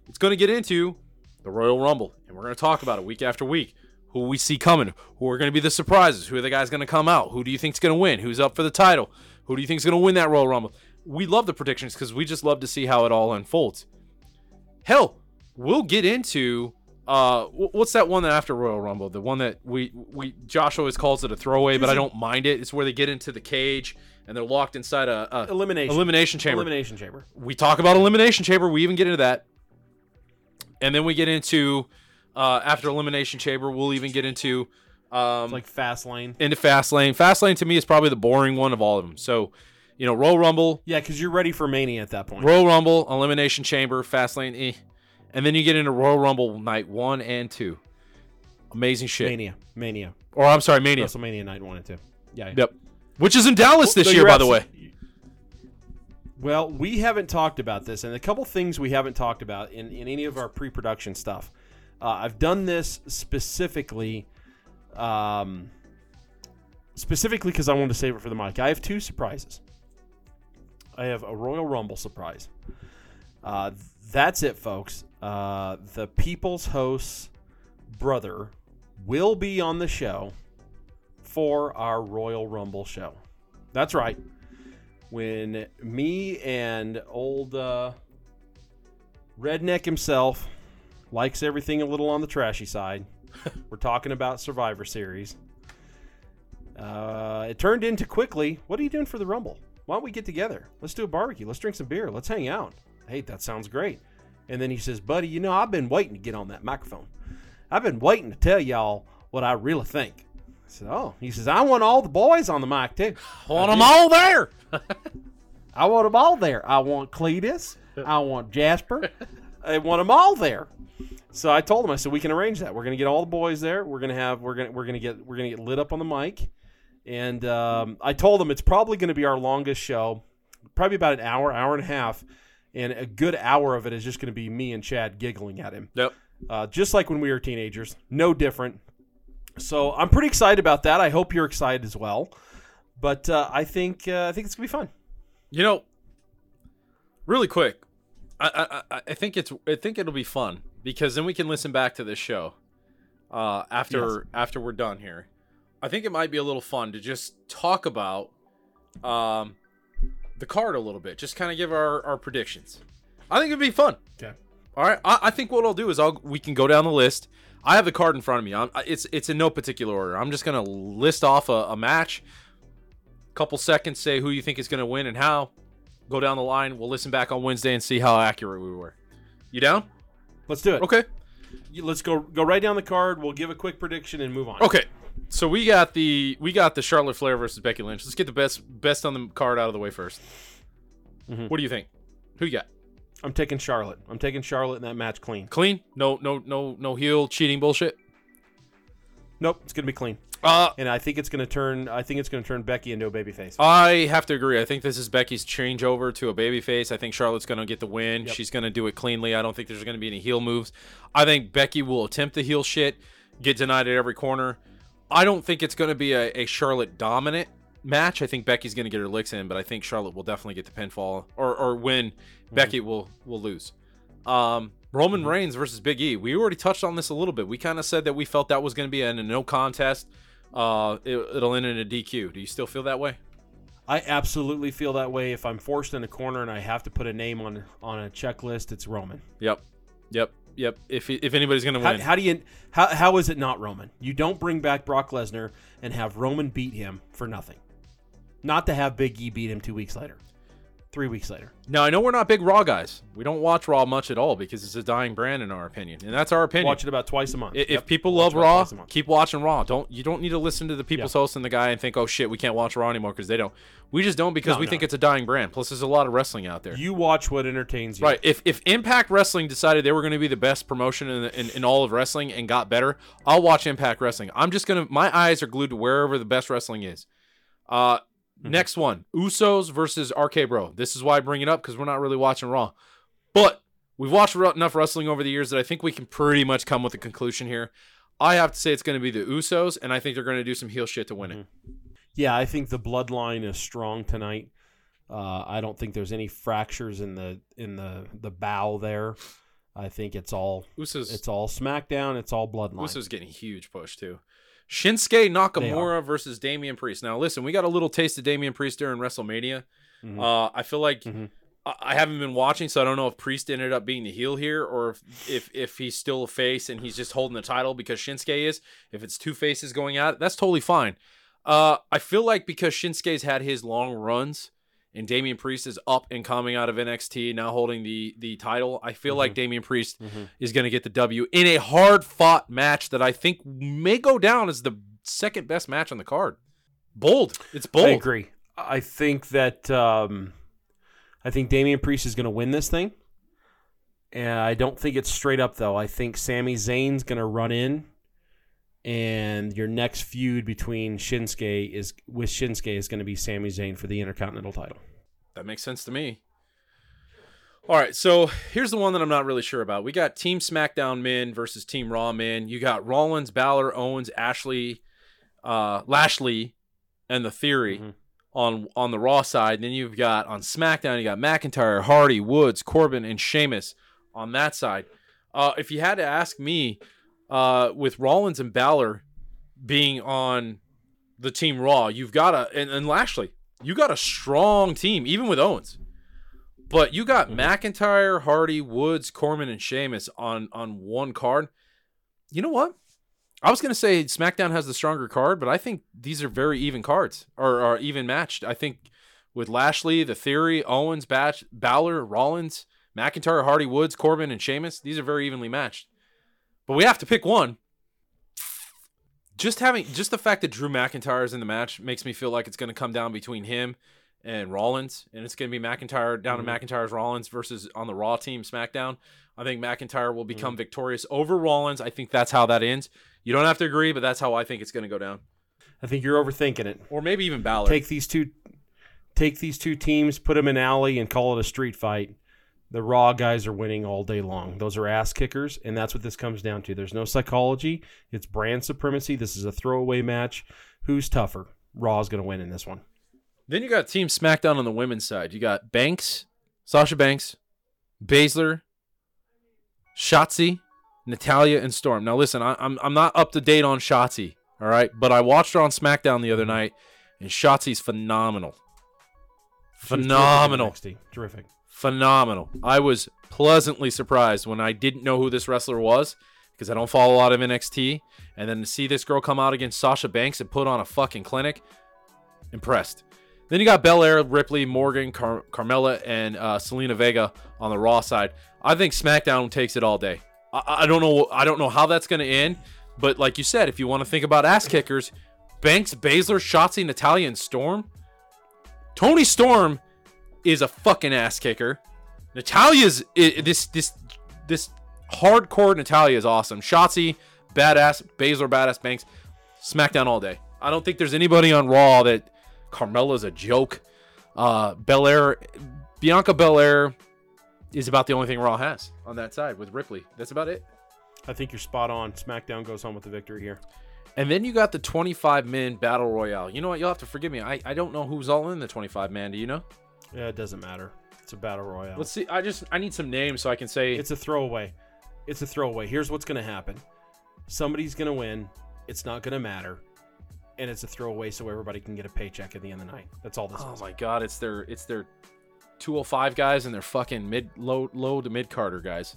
it's going to get into the Royal Rumble, and we're going to talk about it week after week. Who we see coming, who are going to be the surprises, who are the guys going to come out, who do you think's going to win, who's up for the title, who do you think's going to win that Royal Rumble. We love the predictions because we just love to see how it all unfolds. Hell, we'll get into uh what's that one that after Royal Rumble? The one that we we Josh always calls it a throwaway, but I don't mind it. It's where they get into the cage and they're locked inside a, a Elimination. elimination chamber. Elimination chamber. we talk about elimination chamber. We even get into that, and then we get into uh, after elimination chamber. We'll even get into um, like fast lane. into fast lane. Fast lane to me is probably the boring one of all of them. So, you know, Royal Rumble, Yeah, because you're ready for Mania at that point. Royal Rumble, elimination chamber, fast lane, eh. and then you get into Royal Rumble night one and two. Amazing shit. Mania. Mania. Or I'm sorry, Mania. WrestleMania night one and two. Yeah. yeah. Yep. Which is in Dallas this No, year, by the way. Well, we haven't talked about this, and a couple things we haven't talked about in, in any of our pre-production stuff. Uh, I've done this specifically, um, specifically because I wanted to save it for the mic. I have two surprises. I have a Royal Rumble surprise. Uh, that's it, folks. Uh, the People's Host's brother will be on the show for our Royal Rumble show. That's right. When me and old uh, redneck himself likes everything a little on the trashy side, we're talking about Survivor Series. Uh, it turned into quickly. What are you doing for the Rumble? Why don't we get together? Let's do a barbecue. Let's drink some beer. Let's hang out. Hey, that sounds great. And then he says, "Buddy, you know I've been waiting to get on that microphone. I've been waiting to tell y'all what I really think." I said, "Oh," he says, "I want all the boys on the mic too. I want them all there. I want them all there. I want Cletus. I want Jasper. I want them all there." So I told him, I said, "We can arrange that. We're gonna get all the boys there. We're gonna have we're gonna we're gonna get we're gonna get lit up on the mic." And um, I told him it's probably going to be our longest show, probably about an hour, hour and a half, and a good hour of it is just going to be me and Chad giggling at him, Yep. uh, just like when we were teenagers. No different. So I'm pretty excited about that. I hope you're excited as well. But uh, I think uh, I think it's gonna be fun. You know, really quick, I, I I- I think it's I think it'll be fun because then we can listen back to this show uh, after after we're done here. I think it might be a little fun to just talk about um, the card a little bit, just kind of give our, our predictions. I think it'd be fun. Okay. All right. I, I think what I'll do is I'll we can go down the list. I have the card in front of me. I'm, it's it's in no particular order. I'm just gonna list off a, a match. Couple seconds, say who you think is gonna win and how. Go down the line. We'll listen back on Wednesday and see how accurate we were. You down? Let's do it. Okay. You- Let's go go right down the card. We'll give a quick prediction and move on. Okay. So we got the we got the Charlotte Flair versus Becky Lynch. Let's get the best best on the card out of the way 1st Mhm. What do you think? Who you got? I'm taking Charlotte. I'm taking Charlotte in that match clean. Clean? No no no no heel cheating bullshit. Nope, it's gonna be clean. Uh And I think it's gonna turn. I think it's gonna turn Becky into a babyface. I have to agree. I think this is Becky's changeover to a babyface. I think Charlotte's going to get the win. Yep. She's going to do it cleanly. I don't think there's going to be any heel moves. I think Becky will attempt the heel shit, get denied at every corner. I don't think it's going to be a, a Charlotte dominant match. I think Becky's going to get her licks in, but I think Charlotte will definitely get the pinfall or or win. Becky will will lose. Um, Roman Reigns versus Big E. We already touched on this a little bit. We kind of said that we felt that was going to be in a no contest. Uh, it, it'll end in a DQ. Do you still feel that way? I absolutely feel that way. If I'm forced in a corner and I have to put a name on on a checklist, it's Roman. Yep, yep, yep. If if anybody's gonna How, win, how do you? How, how is it not Roman? You don't bring back Brock Lesnar and have Roman beat him for nothing. Not to have Big E beat him two weeks later, three weeks later. now I know we're not big Raw guys. We don't watch Raw much at all because it's a dying brand in our opinion, and that's our opinion. Watch it about twice a month. I- If Yep. people Watch love about Raw, twice a month. keep watching Raw. Don't you don't need to listen to the people's host and the guy and think, oh shit, we can't watch Raw anymore because they don't. We just don't because No, we no. think it's a dying brand. Plus, there's a lot of wrestling out there. You watch what entertains you. Right. If if Impact Wrestling decided they were going to be the best promotion in, in in all of wrestling and got better, I'll watch Impact Wrestling. I'm just gonna. My eyes are glued to wherever the best wrestling is. Uh, next one: Usos versus RK Bro. This is why I bring it up because we're not really watching Raw, but we've watched enough wrestling over the years that I think we can pretty much come with a conclusion here. I have to say it's going to be the Usos, and I think they're going to do some heel shit to win it. Yeah, I think the bloodline is strong tonight. Uh, I don't think there's any fractures in the in the the bow there. I think it's all Usos, it's all SmackDown. It's all Bloodline. Usos getting a huge push too. Shinsuke Nakamura versus Damian Priest. Now, listen, we got a little taste of Damian Priest during WrestleMania. Mhm. Uh, I feel like Mhm. I, I haven't been watching, so I don't know if Priest ended up being the heel here or if, if if he's still a face and he's just holding the title because Shinsuke is. If it's two faces going at it, that's totally fine. Uh, I feel like because Shinsuke's had his long runs and Damian Priest is up and coming out of NXT, now holding the the title, I feel like Damian Priest Mhm. is going to get the W in a hard fought match that I think may go down as the second best match on the card. Bold. It's bold. I agree. I think that um, I think Damian Priest is going to win this thing. And I don't think it's straight up though. I think Sami Zayn's going to run in, and your next feud between Shinsuke is with Shinsuke is going to be Sami Zayn for the Intercontinental title. That makes sense to me. All right, so here's the one that I'm not really sure about. We got Team SmackDown men versus Team Raw men. You got Rollins, Balor, Owens, Ashley, uh, Lashley, and the Theory Mhm. on on the Raw side. then you've got on SmackDown, you got McIntyre, Hardy, Woods, Corbin, and Sheamus on that side. Uh, if you had to ask me, uh, with Rollins and Balor being on the Team Raw, you've got a and, and Lashley, you got a strong team, even with Owens. But you got McIntyre, Hardy, Woods, Corbin, and Sheamus on on one card. You know what? I was gonna say SmackDown has the stronger card, but I think these are very even cards or are even matched. I think with Lashley, the Theory, Owens, Batch, Balor, Rollins, McIntyre, Hardy, Woods, Corbin, and Sheamus, these are very evenly matched. But we have to pick one. Just having just the fact that Drew McIntyre is in the match makes me feel like it's going to come down between him and Rollins, and it's going to be McIntyre down to mm-hmm. McIntyre's Rollins versus on the Raw team SmackDown. I think McIntyre will mm-hmm. become victorious over Rollins. I think that's how that ends. You don't have to agree, but that's how I think it's going to go down, I think you're overthinking it. or maybe even Balor. Take these two, take these two teams, put them in alley, and call it a street fight. The Raw guys are winning all day long. Those are ass kickers, and that's what this comes down to. There's no psychology. It's brand supremacy. This is a throwaway match. Who's tougher? Raw's going to win in this one. Then you got Team SmackDown on the women's side. You got Banks, Sasha Banks, Baszler, Shotzi, Natalya, and Storm. Now listen, I, I'm I'm not up to date on Shotzi, all right, but I watched her on SmackDown the other mm-hmm. night, and Shotzi's phenomenal, terrific phenomenal, NXT. Terrific. Phenomenal. I was pleasantly surprised when I didn't know who this wrestler was because I don't follow a lot of NXT, and then to see this girl come out against Sasha Banks and put on a fucking clinic, impressed. Then you got Belair, Ripley, Morgan, Car- Carmella, and uh, Zelina Vega on the Raw side. I think SmackDown takes it all day. I, I don't know. I don't know how that's going to end, but like you said, if you want to think about ass kickers, Banks, Baszler, Shotzi, Natalya, and Storm. Toni Storm is a fucking ass kicker. Natalya's this this this hardcore Natalya is awesome. Shotzi, badass. Baszler, badass. Banks, SmackDown all day. I don't think there's anybody on Raw that Carmella's a joke. Uh, Belair, Bianca Belair is about the only thing Raw has on that side with Ripley. That's about it. I think you're spot on. SmackDown goes home with the victory here. And then you got the 25 men battle royale. You know what? You'll have to forgive me. I, I don't know who's all in the 25 man. Do you know? Yeah, it doesn't matter. It's a battle royale. Let's see. I just I need some names so I can say It's a throwaway. It's a throwaway. Here's what's going to happen. Somebody's going to win. It's not going to matter. And it's a throwaway so everybody can get a paycheck at the end of the night. That's all this Oh is. my god, it's their it's their 205 guys and their fucking mid low low to midcarder guys.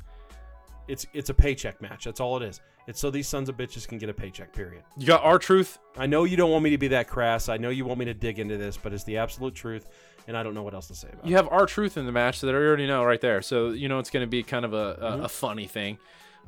It's it's a paycheck match. That's all it is. It's so these sons of bitches can get a paycheck, period. You got R-Truth. I know you don't want me to be that crass. I know you want me to dig into this, but it's the absolute truth, and I don't know what else to say about You have R-Truth in the match that I already know right there. So you know it's going to be kind of a, a, Mm-hmm. a funny thing.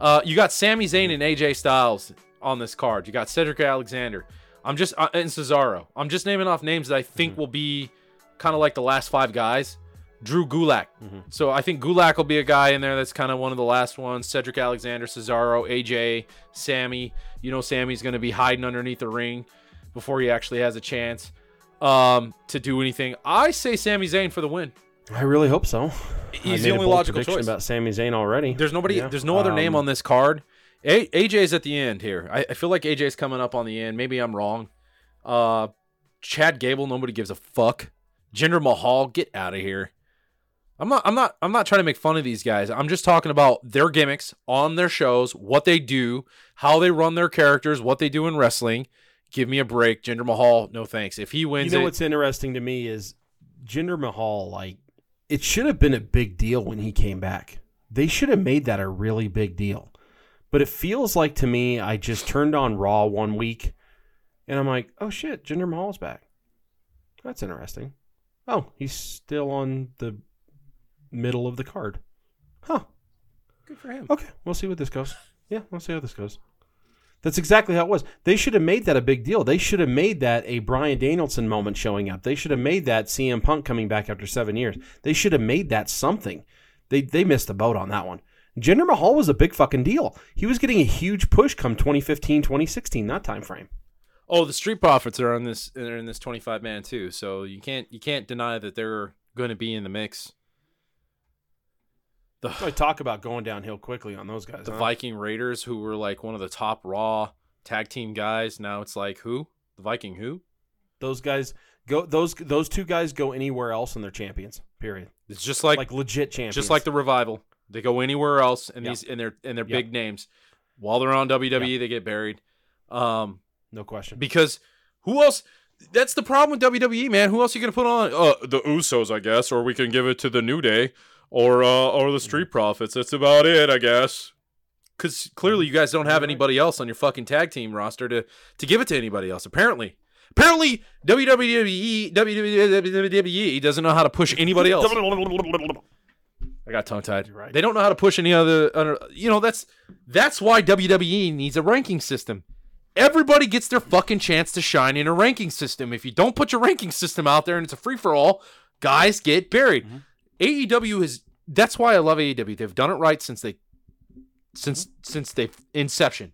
Uh, you got Sami Zayn and AJ Styles on this card. You got Cedric Alexander. I'm just uh, and Cesaro. I'm just naming off names that I think Mm-hmm. will be kind of like the last five guys. Drew Gulak. Mm-hmm. So I think Gulak will be a guy in there that's kind of one of the last ones. Cedric Alexander, Cesaro, AJ, Sami. You know Sami's going to be hiding underneath the ring before he actually has a chance um, to do anything. I say Sami Zayn for the win. I really hope so. He's the only logical choice. about Sami Zayn already. There's nobody. Yeah. There's no other name Um, on this card. A- AJ's at the end here. I, I feel like AJ's coming up on the end. Maybe I'm wrong. Uh, Chad Gable. Nobody gives a fuck. Jinder Mahal. Get out of here. I'm not I'm not I'm not trying to make fun of these guys. I'm just talking about their gimmicks on their shows, what they do, how they run their characters, what they do in wrestling. Give me a break, Jinder Mahal. No thanks. If he wins, You know it, what's interesting to me is Jinder Mahal. Like, it should have been a big deal when he came back. They should have made that a really big deal. But it feels like to me, I just turned on Raw one week, and I'm like, oh shit, Jinder Mahal's back. That's interesting. Oh, he's still on the middle of the card. Huh. good for him. Okay, we'll see what this goes. Yeah, we'll see how this goes. That's exactly how it was. They should have made that a big deal. They should have made that a Bryan Danielson moment showing up. They should have made that CM Punk coming back after seven years. They should have made that something. They they missed the boat on that one. Jinder Mahal was a big fucking deal. He was getting a huge push come 2015, 2016, that time frame. Oh, the Street Profits are on this. They're in this 25 man too. So you can't you can't deny that they're going to be in the mix. The I talk about going downhill quickly on those guys. the huh? Viking Raiders, who were like one of the top Raw tag team guys, now it's like who? The Viking who? Those guys go. Those those two guys go anywhere else and they're champions. Period. It's just like, Like, legit champions. just like the revival. They go anywhere else, and Yeah. these and they're and they're Yeah. big names. While they're on WWE, they get buried. Um, no question. because who else? That's the problem with WWE, man. Who else are you gonna put on? Uh, the Usos, I guess, or we can give it to the New Day, or uh, or the Street Profits. That's about it, I guess. Because clearly, you guys don't have anybody else on your fucking tag team roster to to give it to anybody else. Apparently, apparently WWE WWE doesn't know how to push anybody else. I got tongue tied. right. They don't know how to push any other, other. You know that's that's why WWE needs a ranking system. Everybody gets their fucking chance to shine in a ranking system. If you don't put your ranking system out there and it's a free for all, guys get buried. AEW is that's why I love AEW. They've done it right since they since since they inception.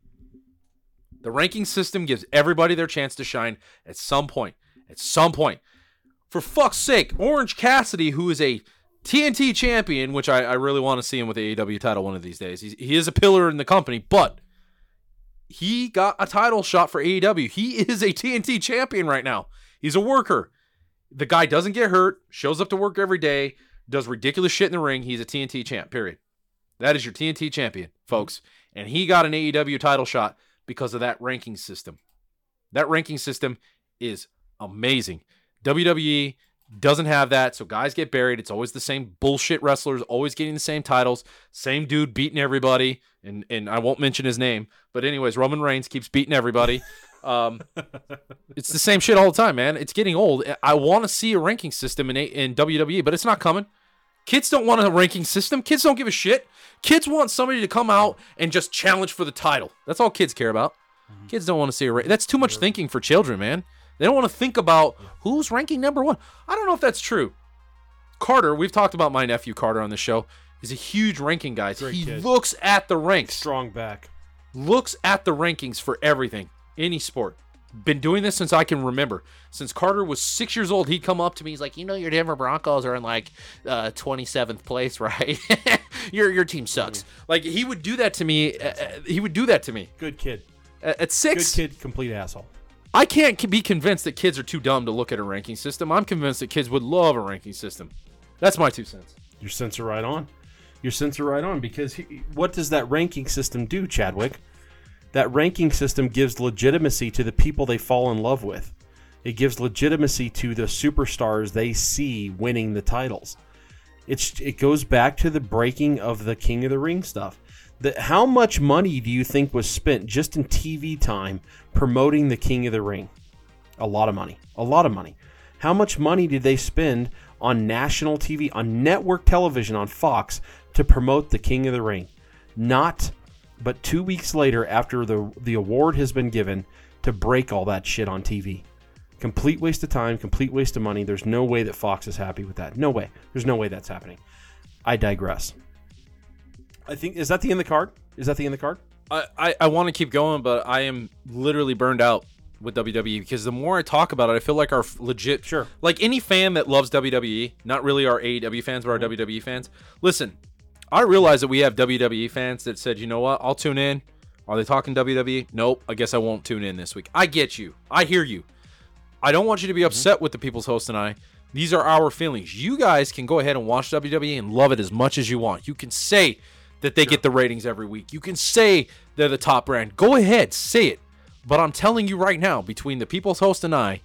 The ranking system gives everybody their chance to shine at some point. At some point. For fuck's sake, Orange Cassidy, who is a TNT champion, which I, I really want to see him with the AEW title one of these days. He's, he is a pillar in the company, but he got a title shot for AEW. He is a TNT champion right now. He's a worker. The guy doesn't get hurt, shows up to work every day, does ridiculous shit in the ring. He's a TNT champ, period. That is your TNT champion, mm-hmm. folks. And he got an AEW title shot because of that ranking system. That ranking system is amazing. WWE doesn't have that, so guys get buried. It's always the same bullshit wrestlers, always getting the same titles, same dude beating everybody, and and I won't mention his name, but anyways, Roman Reigns keeps beating everybody. Um, it's the same shit all the time, man. It's getting old. I want to see a ranking system in A- in WWE, but it's not coming. Kids don't want a ranking system. Kids don't give a shit. Kids want somebody to come out and just challenge for the title. That's all kids care about. Kids don't want to see a rank. That's too much thinking for children, man. They don't want to think about who's ranking number one. I don't know if that's true. Carter, we've talked about my nephew Carter on the show. He's a huge ranking guy. Great He kid. looks at the ranks Strong back. looks at the rankings for everything, any sport. Been doing this since I can remember. Since Carter was six years old, he'd come up to me. He's like, "You know, your Denver Broncos are in like uh, 27th place, right? your your team sucks." Mm. Like he would do that to me. Uh, uh, he would do that to me Good kid. at, at Good kid, complete asshole. I can't be convinced that kids are too dumb to look at a ranking system. I'm convinced that kids would love a ranking system. That's my two cents. Your sense are right on. Your sense are right on because he, what does that ranking system do, Chadwick? That ranking system gives legitimacy to the people they fall in love with. It gives legitimacy to the superstars they see winning the titles. It's it goes back to the breaking of the King of the Ring stuff. The, how much money do you think was spent just in TV time promoting the King of the Ring? A lot of money. A lot of money. How much money did they spend on national TV, on network television, on Fox to promote the King of the Ring? Not but two weeks later, after the the award has been given, to break all that shit on TV. Complete waste of time, complete waste of money. There's no way that Fox is happy with that. No way. There's no way that's happening. I digress. I think is that the end of the card? Is that the end of the card? I, I, I want to keep going, but I am literally burned out with WWE because the more I talk about it, I feel like our legit Sure. like any fan that loves WWE, not really our AEW fans, but our WWE fans. Listen, I realize that we have WWE fans that said, you know what, I'll tune in. Are they talking WWE? Nope. I guess I won't tune in this week. I get you. I hear you. I don't want you to be mm-hmm. upset with the People's Host and I These are our feelings. You guys can go ahead and watch WWE and love it as much as you want. You can say that they get the ratings every week. You can say they're the top brand. Go ahead, say it. But I'm telling you right now, between the People's Host and I,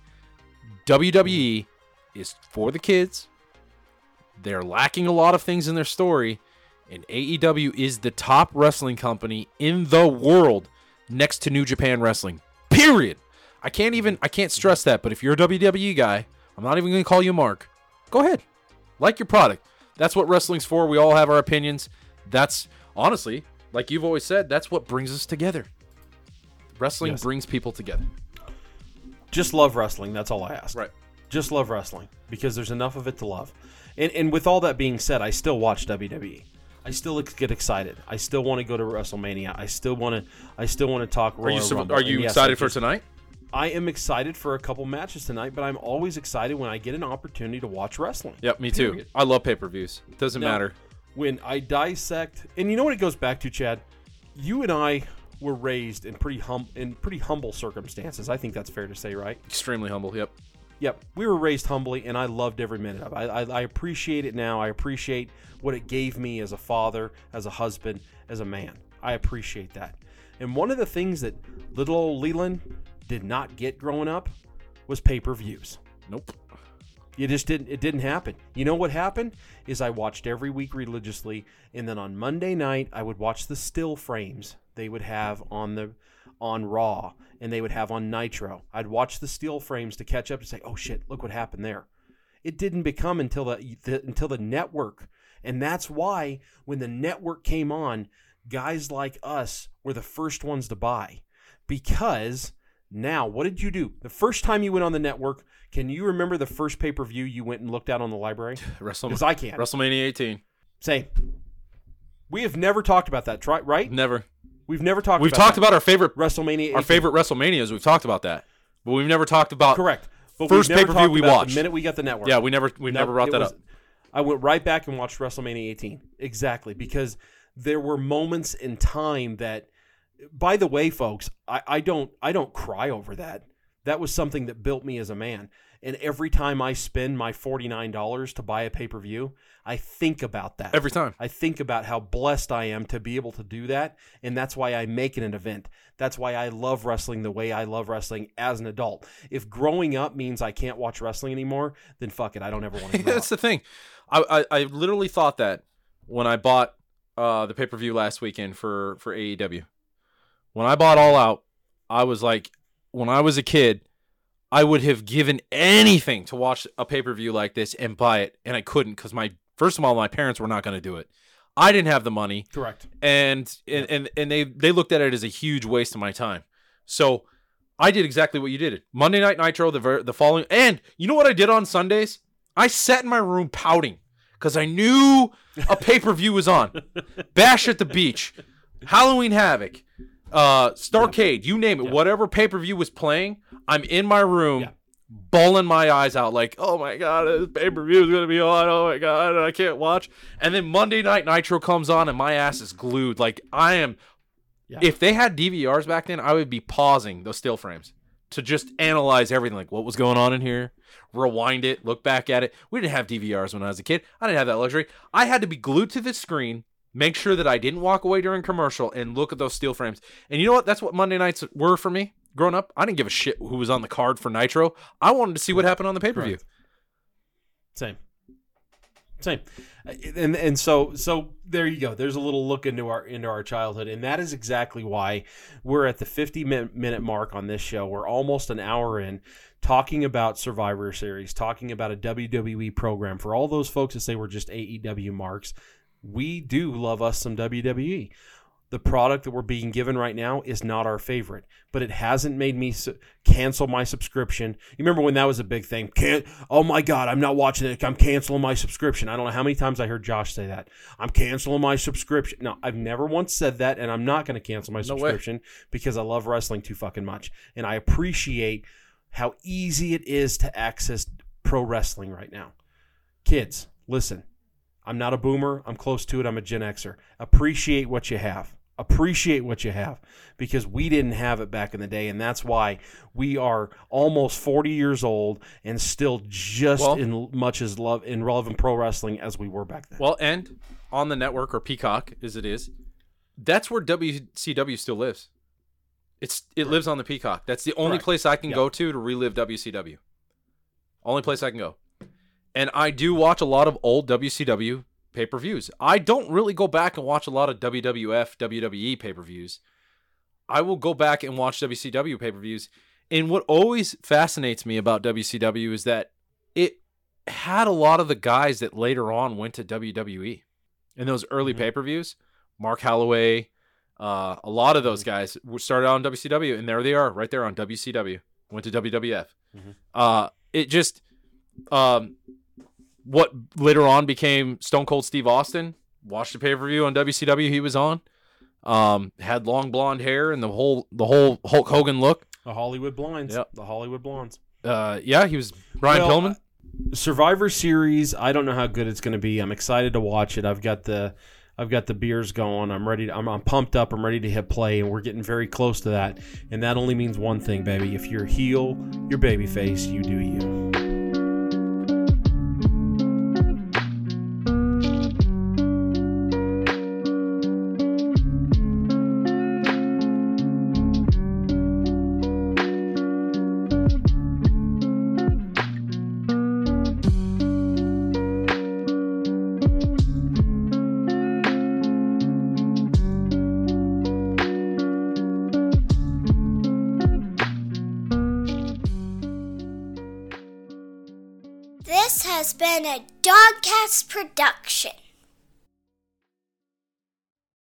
WWE mm-hmm. is for the kids. They're lacking a lot of things in their story, and AEW is the top wrestling company in the world next to New Japan Wrestling. Period. I can't even I can't stress that, but if you're a WWE guy, I'm not even going to call you Mark. Go ahead. Like your product. That's what wrestling's for. We all have our opinions. That's honestly, like you've always said, that's what brings us together. Wrestling Yes. brings people together. Just love wrestling. That's all I ask. Right. Just love wrestling because there's enough of it to love. And, and with all that being said, I still watch WWE. I still get excited. I still want to go to WrestleMania. I still want to. I still want to talk. Are you Rumble. are you yes, excited for tonight? I am excited for a couple matches tonight, but I'm always excited when I get an opportunity to watch wrestling. Yep, me too. Period. I love pay-per-views. It doesn't Now, matter. When I dissect, and you know what it goes back to, Chad. You and I were raised in pretty hum in pretty humble circumstances. I think that's fair to say, right? Extremely humble. Yep. Yep, we were raised humbly, and I loved every minute of it. I, I, I appreciate it now. I appreciate what it gave me as a father, as a husband, as a man. I appreciate that. And one of the things that little old Leland did not get growing up was pay per views. Nope. You just didn't. It didn't happen. You know what happened is I watched every week religiously, and then on Monday night I would watch the still frames they would have on the on Raw and they would have on Nitro. I'd watch the still frames to catch up and say, "Oh shit, look what happened there." It didn't become until the, the until the network, and that's why when the network came on, guys like us were the first ones to buy because now what did you do the first time you went on the network can you remember the first pay-per-view you went and looked at on the library Wrestle- because i can't WrestleMania 18. same we have never talked about that try, right Never. we've never talked We've about talked that. about our favorite wrestlemania our 18. favorite WrestleManias. We've talked about that, but we've never talked about correct but First pay-per-view we watched. the minute we got the network Yeah, we never we never brought that was- up. I went right back and watched WrestleMania 18. Exactly, because there were moments in time that by the way, folks, I, I don't I don't cry over that. That was something that built me as a man. And every time I spend my $49 to buy a pay-per-view, I think about that. Every time. I think about how blessed I am to be able to do that, and that's why I make it an event. That's why I love wrestling the way I love wrestling as an adult. If growing up means I can't watch wrestling anymore, then fuck it. I don't ever want to. That's up. the thing. I, I I literally thought that when I bought uh the pay-per-view last weekend for for AEW. When I bought All Out, I was like when I was a kid, I would have given anything to watch a pay-per-view like this and buy it, and I couldn't cuz my first of all my parents were not going to do it. I didn't have the money Correct. and and, and and they they looked at it as a huge waste of my time. So I did exactly what you did. Monday Night Nitro, the ver- the following, and you know what I did on Sundays? I sat in my room pouting because I knew a pay per view was on. Bash at the Beach, Halloween Havoc, uh, Starcade, you name it, Yeah. whatever pay per view was playing, I'm in my room. Yeah. Bawling my eyes out, like, oh my god, this pay per view is gonna be on. Oh my god, I can't watch. And then Monday Night Nitro comes on, and my ass is glued. Like I am Yeah. if they had DVRs back then, I would be pausing those still frames to just analyze everything, like what was going on in here, rewind it, look back at it. We didn't have DVRs when I was a kid. I didn't have that luxury. I had to be glued to the screen, make sure that I didn't walk away during commercial, and look at those steel frames. And you know what? That's what Monday nights were for me growing up. I didn't give a shit who was on the card for Nitro. I wanted to see what happened on the pay per view. Correct. Same. Same. Uh, And and so so there you go. There's a little look into our into our childhood and that is exactly why we're at the 50 minute mark on this show. We're almost an hour in talking about Survivor Series, talking about a WWE program for all those folks that say we're just AEW marks. We do love us some WWE. The product that we're being given right now is not our favorite, but it hasn't made me su- cancel my subscription. You remember when that was a big thing? Can't. Oh my God, I'm not watching it. I'm canceling my subscription. I don't know how many times I heard Josh say that. I'm canceling my subscription. No, I've never once said that, and I'm not going to cancel my No way. subscription because I love wrestling too fucking much, and I appreciate how easy it is to access pro wrestling right now. Kids, listen. I'm not a boomer. I'm close to it. I'm a Gen Xer. Appreciate what you have. Appreciate what you have because we didn't have it back in the day and that's why we are almost 40 years old and still just Well- in much as love in relevant pro wrestling as we were back then. Well, and on the network or Peacock as it is, that's where WCW still lives. It's it lives on the Peacock. That's the only place I can Yeah. go to to relive WCW. Only place I can go. And I do watch a lot of old WCW pay-per-views. I don't really go back and watch a lot of WWF, WWE pay-per-views. I will go back and watch WCW pay-per-views. And what always fascinates me about WCW is that it had a lot of the guys that later on went to WWE in those early Mhm. pay-per-views. Mark Calaway, uh, a lot of those guys were started on WCW, and there they are, right there on WCW. Went to WWF. Mhm. Uh, it just, um, what later on became Stone Cold Steve Austin. Watched the pay-per-view on WCW he was on. Um, had long blonde hair and the whole the whole Hulk Hogan look. the Hollywood Blondes. Yep. The Hollywood Blondes. Uh, yeah, he was Brian Well, Pillman. Survivor Series, I don't know how good it's going to be. I'm excited to watch it. I've got the I've got the beers going. I'm ready. To, I'm, I'm pumped up. I'm ready to hit play, and we're getting very close to that. And that only means one thing, baby. If you're heel, you're babyface. You do you. Dogcast production.